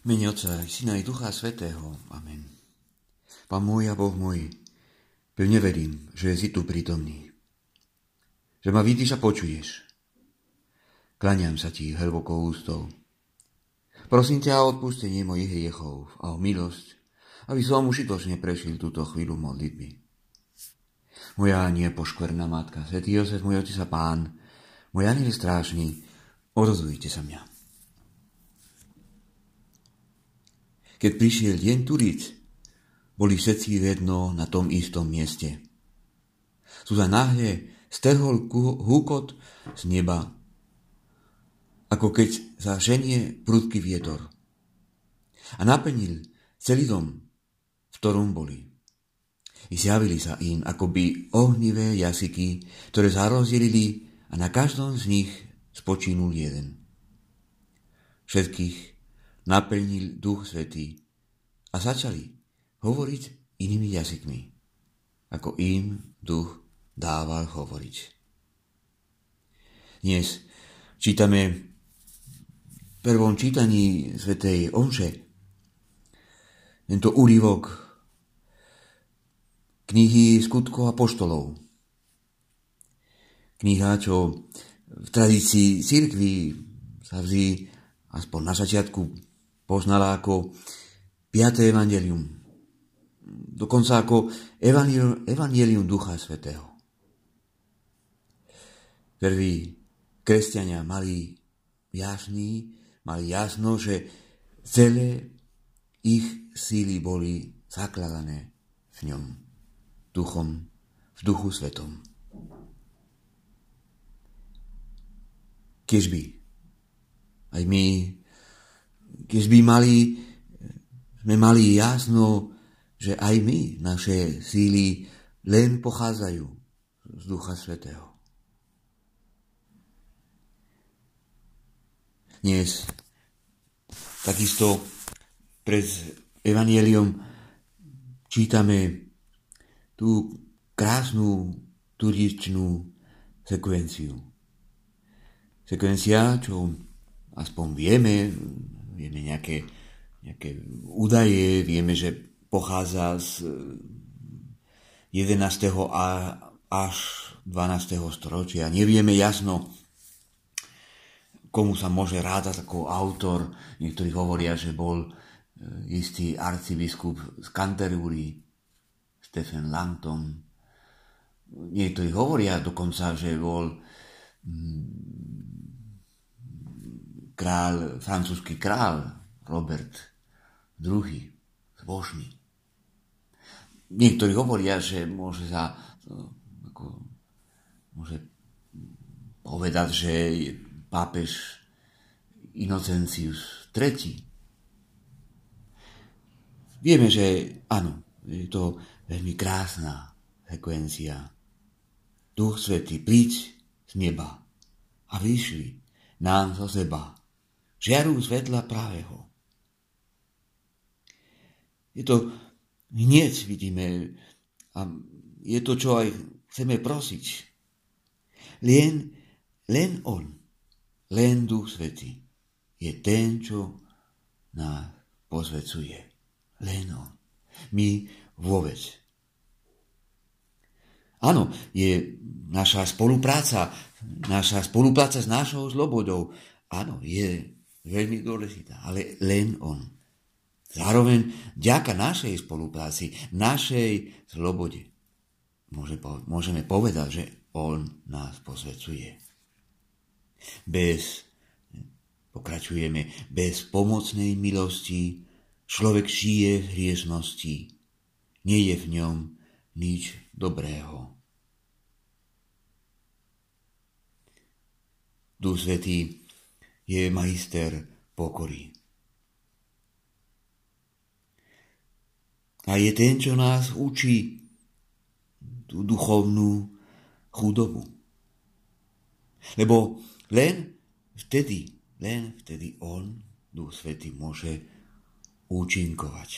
Mene Otca, Syna i Ducha Svetého. Amen. Pán môj a Boh môj, pevne verím, že si tu prítomný. Že ma vidíš a počuješ. Kláňam sa ti hlbokou ústou. Prosím ťa o odpustenie mojich hriechov a o milosť, aby som užitočne prežil túto chvíľu modlitby. Moja nie poškverná matka, svätý Jozef, môj otec a pán, môj aniel strážny, odozujte sa mňa. Keď prišiel deň Turic, boli všetci vedno na tom istom mieste. Suza náhle strhol húkot z neba, ako keď sa ženie prudký vietor. A naplnil celý dom, v ktorom boli. I zjavili sa im akoby ohnivé jazyky, ktoré zarozdelili a na každom z nich spočinul jeden. Všetkých naplnil Duch Svetý a začali hovoriť inými jazykmi, ako im Duch dával hovoriť. Dnes čítame v prvom čítaní Svetej Omše tento úrivok knihy skutkov a poštolov. Kniha, čo v tradícii církvy sa vždy aspoň na začiatku poznala ako 5. evangelium. Dokonca ako evangelium, evangelium Ducha Svetého. Prví kresťania mali jasný, mali jasno, že celé ich síly boli zakladané v ňom, duchom, v duchu svetom. Kiež by aj my keď by mali, sme mali jasno, že aj my, naše síly, len pochádzajú z Ducha Svetého. Dnes takisto pred Evangelium čítame tú krásnu turičnú sekvenciu. Sekvencia, čo aspoň vieme, vieme nejaké, nejaké údaje, vieme, že pochádza z 11. A až 12. storočia. Nevieme jasno, komu sa môže rádať ako autor. Niektorí hovoria, že bol e, istý arcibiskup z Canterbury, Stephen Langton. Niektorí hovoria dokonca, že bol mm, král, francúzsky král Robert II. zbožný. Niektorí hovoria, že môže sa ako, môže povedať, že je pápež Inocencius III. Vieme, že áno, je to veľmi krásna sekvencia. Duch Svetý, príď z neba a vyšli nám zo seba žiaru svetla pravého. Je to hneď vidíme a je to, čo aj chceme prosiť. Len, len On, len Duch Svetý je ten, čo nás pozvecuje. Len On. My vôbec. Áno, je naša spolupráca, naša spolupráca s našou slobodou. Áno, je veľmi dôležitá, ale len on. Zároveň ďaka našej spolupráci, našej slobode, môže, môžeme povedať, že on nás posvedcuje. Bez, pokračujeme, bez pomocnej milosti človek žije v hriešnosti. Nie je v ňom nič dobrého. Duch Svetý je majster pokory. A je ten, čo nás učí tú duchovnú chudobu. Lebo len vtedy, len vtedy On, Duch Svety, môže účinkovať.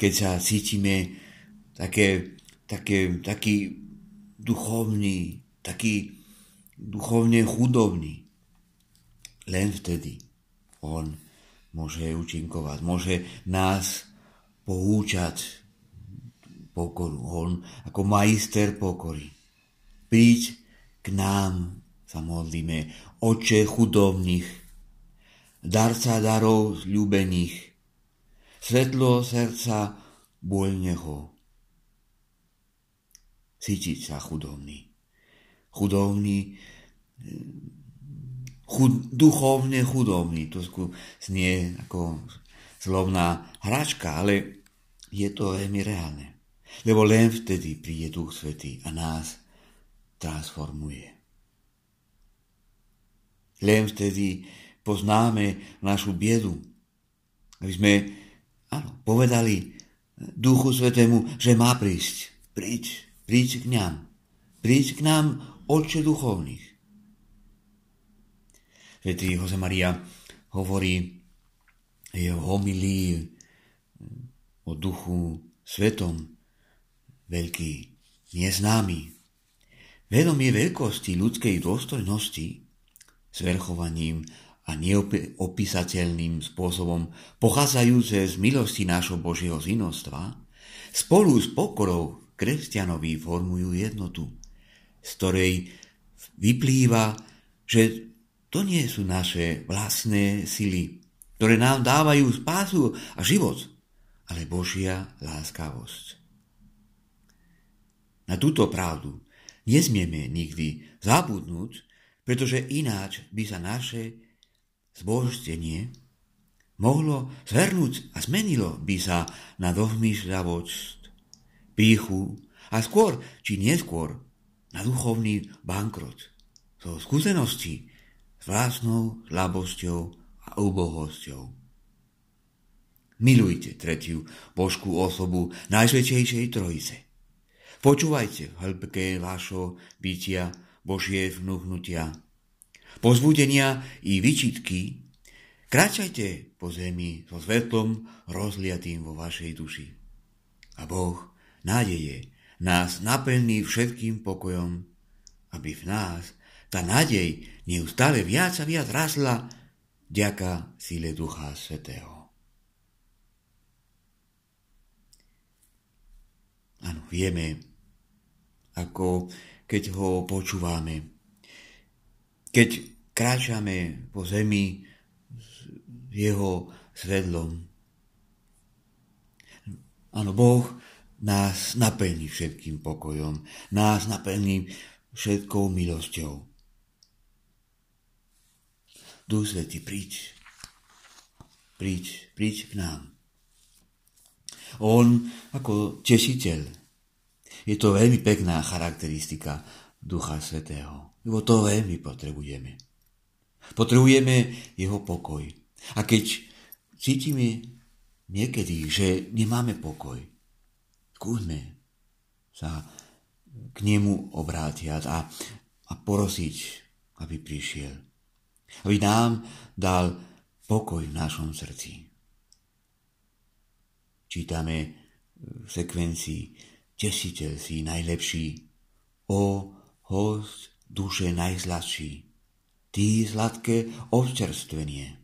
Keď sa cítime také, také, taký duchovný, taký duchovne chudobný, len vtedy on môže účinkovať, môže nás poučať pokoru. On ako majster pokory. Príď k nám, sa modlíme, oče chudobných, darca darov zľúbených, svetlo srdca boľneho. Cítiť sa chudobný. Chudobný, chud, duchovne chudobný. To znie ako slovná hračka, ale je to veľmi reálne. Lebo len vtedy príde Duch Svetý a nás transformuje. Len vtedy poznáme našu biedu. Aby sme áno, povedali Duchu Svetému, že má prísť. Príď, príď k nám. Príď k nám, Otče duchovných. Svetý Jose Maria hovorí jeho homilí o duchu svetom, veľký, neznámy. Vedomie veľkosti ľudskej dôstojnosti zverchovaním a neopísateľným spôsobom pochádzajúce z milosti nášho Božieho zinostva, spolu s pokorou kresťanovi formujú jednotu, z ktorej vyplýva, že to nie sú naše vlastné sily, ktoré nám dávajú spásu a život, ale Božia láskavosť. Na túto pravdu nesmieme nikdy zabudnúť, pretože ináč by sa naše zbožstenie mohlo zhrnúť a zmenilo by sa na dohmyšľavosť, píchu a skôr či neskôr na duchovný bankrot. Zo skúsenosti s vlastnou slabosťou a ubohosťou. Milujte tretiu božskú osobu Najsvetejšej Trojice. Počúvajte v hĺbke vášho bytia Božie vnúknutia. Pozbudenia i vyčitky kráčajte po zemi so svetlom rozliatým vo vašej duši. A Boh nádeje nás naplní všetkým pokojom, aby v nás tá nádej neustále viac a viac rasla ďaká síle Ducha Svetého. Áno, vieme, ako keď ho počúvame. Keď kráčame po zemi s jeho svedlom. Áno, Boh nás naplní všetkým pokojom, nás naplní všetkou milosťou. Duch Svetý, príď. Príď, príď k nám. On ako tešiteľ. Je to veľmi pekná charakteristika Ducha Svetého. Lebo to veľmi potrebujeme. Potrebujeme jeho pokoj. A keď cítime niekedy, že nemáme pokoj, skúsme sa k nemu obrátiať a, a porosiť, aby prišiel aby nám dal pokoj v našom srdci. Čítame v sekvencii Tešiteľ si najlepší, o host duše najzladší, ty sladké občerstvenie.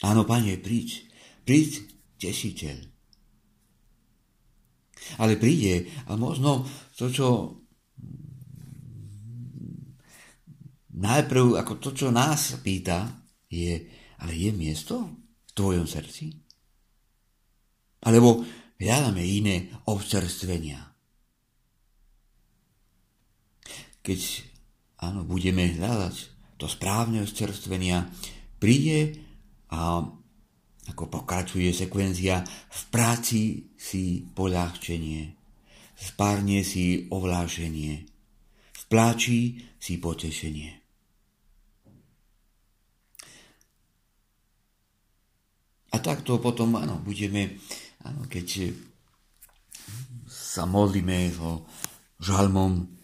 Áno, pane, príď, príď, tešiteľ. Ale príde a možno to, čo najprv ako to, čo nás pýta, je, ale je miesto v tvojom srdci? Alebo hľadáme iné občerstvenia. Keď áno, budeme hľadať to správne občerstvenia, príde a ako pokračuje sekvencia, v práci si poľahčenie, v spárne si ovlášenie, v pláči si potešenie. A takto potom, áno, budeme, áno, keď sa modlíme so žalmom,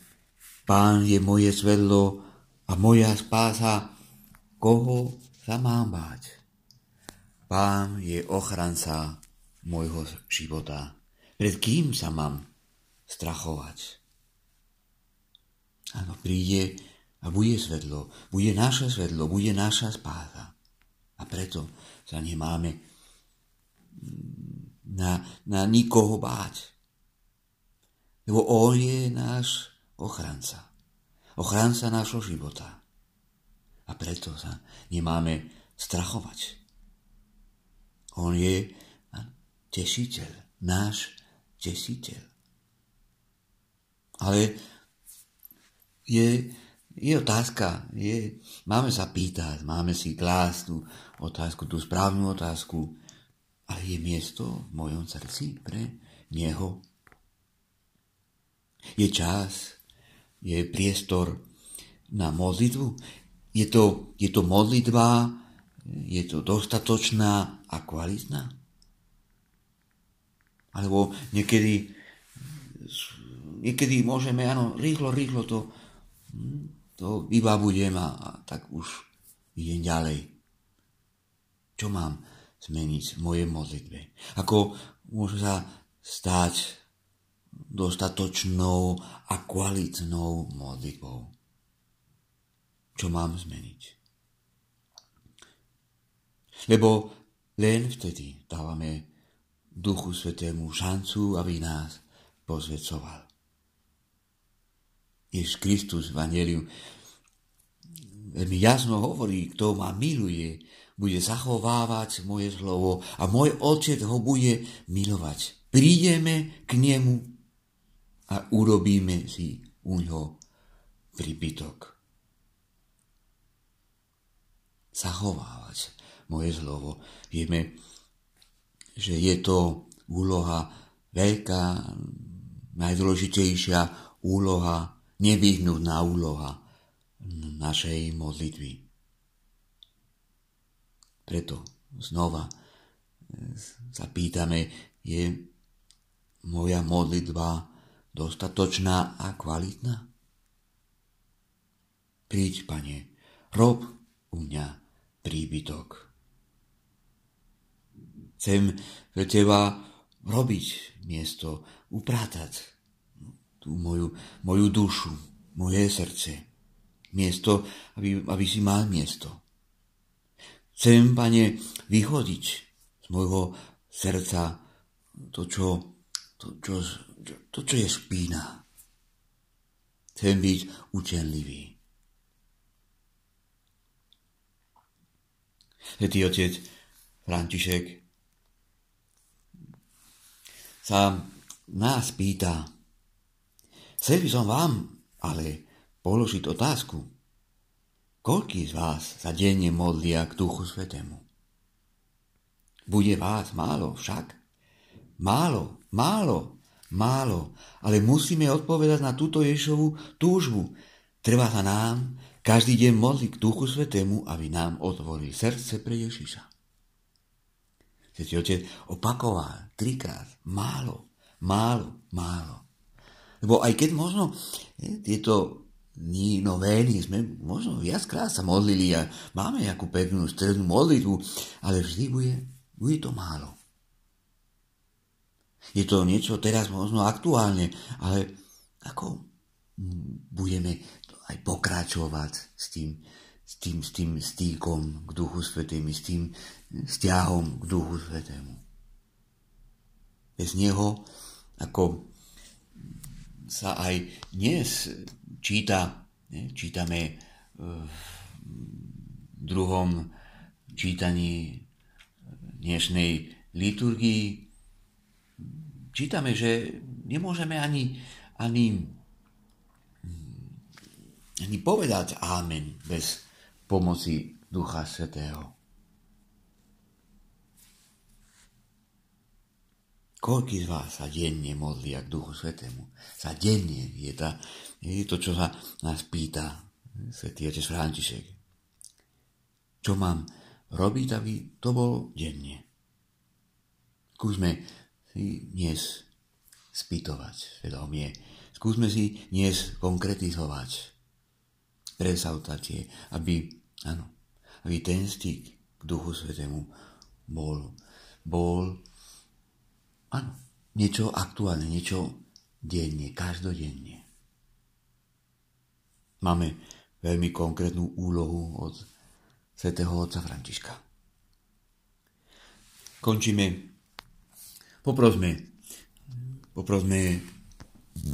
Pán je moje svedlo a moja spása, koho sa mám báť? Pán je ochranca môjho života. Pred kým sa mám strachovať? Áno, príde a bude svedlo, bude naše svedlo, bude naša spása. A preto sa nemáme na, na nikoho báť. Lebo On je náš ochranca. Ochranca nášho života. A preto sa nemáme strachovať. On je tešiteľ, náš tešiteľ. Ale je, je otázka, je, máme sa pýtať, máme si klásť tú otázku, tú správnu otázku, ale je miesto v mojom srdci pre Neho. Je čas, je priestor na modlitbu. Je to, je to modlitba, je to dostatočná a kvalitná? Alebo niekedy, niekedy môžeme, áno, rýchlo, rýchlo to, to vybabujem a, tak už idem ďalej. Čo mám zmeniť v mojej modlitbe? Ako môže sa stať dostatočnou a kvalitnou modlitbou? Čo mám zmeniť? Lebo len vtedy dávame Duchu Svetému šancu, aby nás pozvecoval. Ježiš Kristus v Evangeliu veľmi jasno hovorí, kto ma miluje, bude zachovávať moje slovo a môj otec ho bude milovať. Prídeme k nemu a urobíme si u ňo príbytok. Zachovávať moje slovo. Vieme, že je to úloha veľká, najdôležitejšia úloha, nevyhnutná úloha našej modlitby. Preto znova sa pýtame, je moja modlitba dostatočná a kvalitná? Príď, pane, rob u mňa príbytok. Chcem pre teba robiť miesto, upratať tú moju, moju dušu, moje srdce. Miesto, aby, aby si mal miesto. Chcem, pane, vyhodiť z môjho srdca to, čo, to, čo, to, čo je špína. Chcem byť učenlivý. Svetý otec František sa nás pýta, chcel by som vám ale položiť otázku, koľký z vás sa denne modlia k Duchu Svetému? Bude vás málo však? Málo, málo, málo, ale musíme odpovedať na túto Ješovú túžbu. Treba sa nám každý deň modliť k Duchu Svetému, aby nám otvoril srdce pre Ježiša. Svetý otec opakoval trikrát, málo, málo, málo. Lebo aj keď možno je, tieto dní novény sme možno viackrát sa modlili a máme nejakú peknú strednú modlitbu, ale vždy bude, bude to málo. Je to niečo teraz možno aktuálne, ale ako budeme aj pokračovať s tým, s tým, s tým stýkom k Duchu Svetému, s tým vzťahom k Duchu Svetému. Bez Neho, ako sa aj dnes číta, ne, čítame v druhom čítaní dnešnej liturgii, čítame, že nemôžeme ani, ani, ani povedať Amen bez pomoci Ducha Svetého. Koľký z vás sa denne modlia k Duchu Svetému? Sa denne je, tá, je to, čo sa nás pýta Svetý Otec František. Čo mám robiť, aby to bolo denne? Skúsme si dnes spýtovať svedomie. Skúsme si dnes konkretizovať presavtatie, aby, áno, aby ten styk k Duchu Svetému bol, bol, áno, niečo aktuálne, niečo denne, každodenne. Máme veľmi konkrétnu úlohu od svätého otca Františka. končíme. Poprosme, poprosme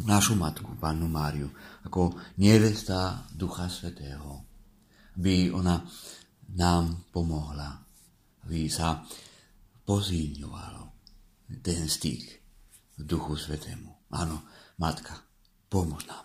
našu matku, Pannu Máriu, ako nevesta Ducha Svetého, aby ona nám pomohla, aby sa pozíňovalo ten v Duchu Svetému. Áno, Matka, pomôž nám.